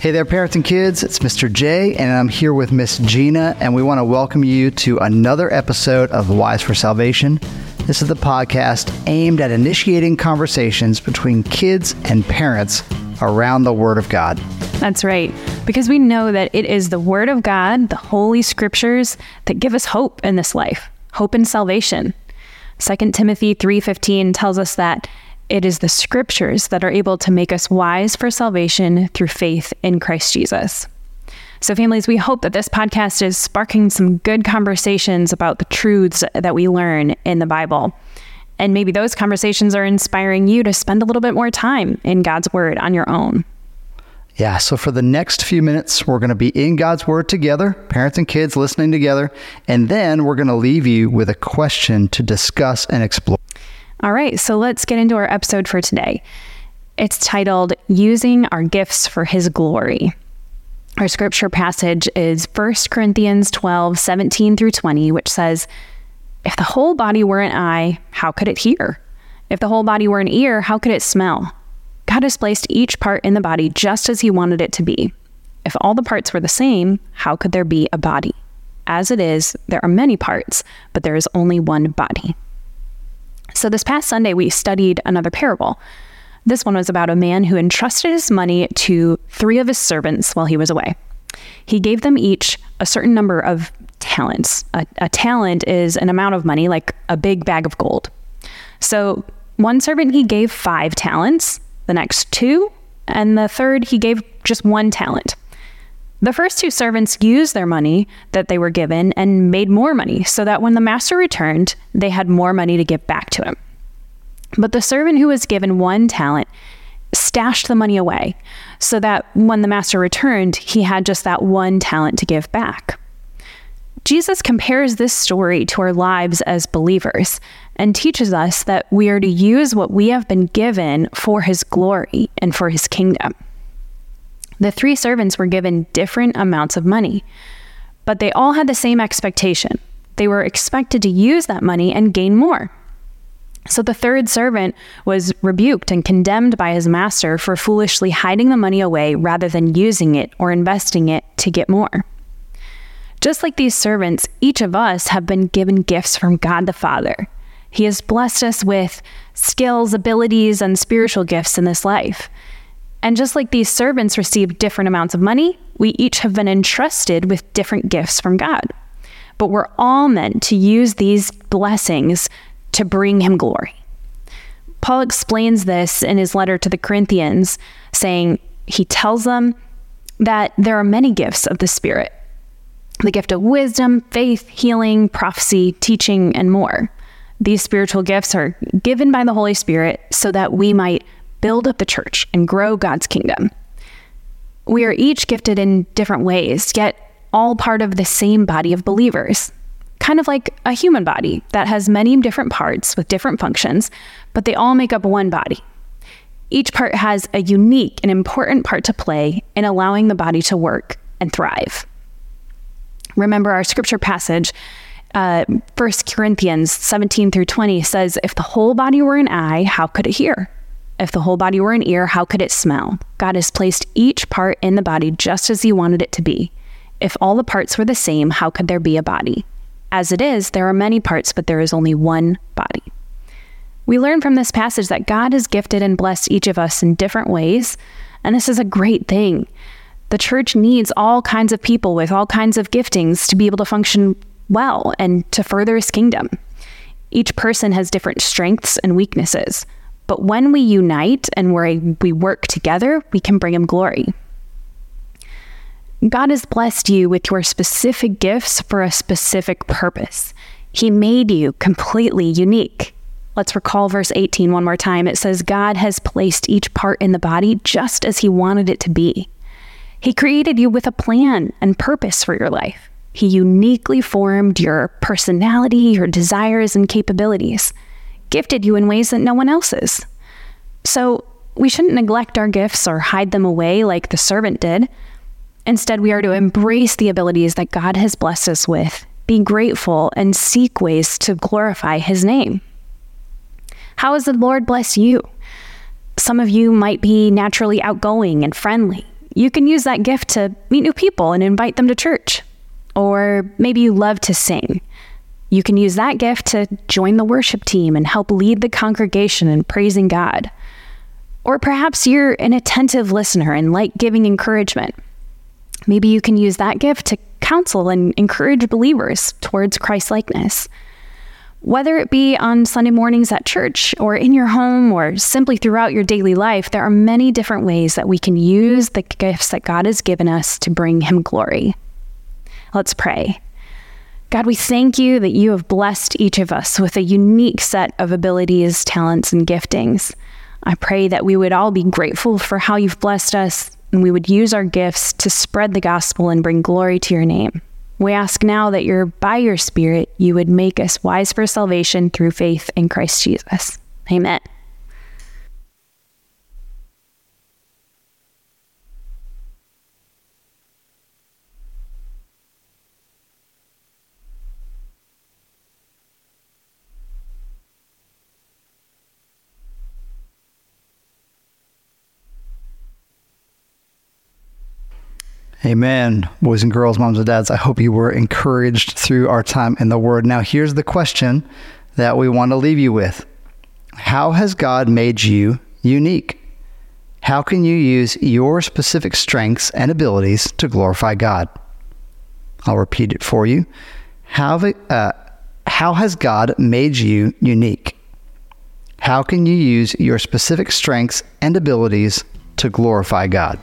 Hey there, parents and kids. It's Mr. J, and I'm here with Miss Gina, and we want to welcome you to another episode of Wise for Salvation. This is the podcast aimed at initiating conversations between kids and parents around the Word of God. That's right. Because we know that it is the Word of God, the Holy Scriptures, that give us hope in this life, hope in salvation. 2 Timothy 3:15 tells us that it is the scriptures that are able to make us wise for salvation through faith in Christ Jesus. So, families, we hope that this podcast is sparking some good conversations about the truths that we learn in the Bible. And maybe those conversations are inspiring you to spend a little bit more time in God's Word on your own. Yeah, so for the next few minutes, we're going to be in God's Word together, parents and kids listening together, and then we're going to leave you with a question to discuss and explore. All right, so let's get into our episode for today. It's titled Using Our Gifts for His Glory. Our scripture passage is 1 Corinthians 12, 17 through 20, which says, If the whole body were an eye, how could it hear? If the whole body were an ear, how could it smell? God has placed each part in the body just as He wanted it to be. If all the parts were the same, how could there be a body? As it is, there are many parts, but there is only one body. So, this past Sunday, we studied another parable. This one was about a man who entrusted his money to three of his servants while he was away. He gave them each a certain number of talents. A, a talent is an amount of money, like a big bag of gold. So, one servant he gave five talents, the next two, and the third he gave just one talent. The first two servants used their money that they were given and made more money so that when the master returned, they had more money to give back to him. But the servant who was given one talent stashed the money away so that when the master returned, he had just that one talent to give back. Jesus compares this story to our lives as believers and teaches us that we are to use what we have been given for his glory and for his kingdom. The three servants were given different amounts of money, but they all had the same expectation. They were expected to use that money and gain more. So the third servant was rebuked and condemned by his master for foolishly hiding the money away rather than using it or investing it to get more. Just like these servants, each of us have been given gifts from God the Father. He has blessed us with skills, abilities, and spiritual gifts in this life. And just like these servants received different amounts of money, we each have been entrusted with different gifts from God. But we're all meant to use these blessings to bring him glory. Paul explains this in his letter to the Corinthians, saying he tells them that there are many gifts of the Spirit the gift of wisdom, faith, healing, prophecy, teaching, and more. These spiritual gifts are given by the Holy Spirit so that we might build up the church and grow God's kingdom. We are each gifted in different ways, yet all part of the same body of believers. Kind of like a human body that has many different parts with different functions, but they all make up one body. Each part has a unique and important part to play in allowing the body to work and thrive. Remember our scripture passage, uh, 1 Corinthians 17 through 20 says, If the whole body were an eye, how could it hear? If the whole body were an ear, how could it smell? God has placed each part in the body just as He wanted it to be. If all the parts were the same, how could there be a body? As it is, there are many parts, but there is only one body. We learn from this passage that God has gifted and blessed each of us in different ways, and this is a great thing. The church needs all kinds of people with all kinds of giftings to be able to function well and to further His kingdom. Each person has different strengths and weaknesses. But when we unite and we we work together, we can bring Him glory. God has blessed you with your specific gifts for a specific purpose. He made you completely unique. Let's recall verse 18 one more time. It says, God has placed each part in the body just as He wanted it to be. He created you with a plan and purpose for your life. He uniquely formed your personality, your desires, and capabilities gifted you in ways that no one else is. So we shouldn't neglect our gifts or hide them away like the servant did. Instead, we are to embrace the abilities that God has blessed us with, be grateful, and seek ways to glorify His name. How has the Lord blessed you? Some of you might be naturally outgoing and friendly. you can use that gift to meet new people and invite them to church. Or maybe you love to sing. You can use that gift to join the worship team and help lead the congregation in praising God. Or perhaps you're an attentive listener and like giving encouragement. Maybe you can use that gift to counsel and encourage believers towards Christ likeness. Whether it be on Sunday mornings at church or in your home or simply throughout your daily life, there are many different ways that we can use the gifts that God has given us to bring Him glory. Let's pray. God, we thank you that you have blessed each of us with a unique set of abilities, talents, and giftings. I pray that we would all be grateful for how you've blessed us and we would use our gifts to spread the gospel and bring glory to your name. We ask now that by your spirit, you would make us wise for salvation through faith in Christ Jesus. Amen. Amen. Boys and girls, moms and dads, I hope you were encouraged through our time in the Word. Now, here's the question that we want to leave you with How has God made you unique? How can you use your specific strengths and abilities to glorify God? I'll repeat it for you. How, uh, how has God made you unique? How can you use your specific strengths and abilities to glorify God?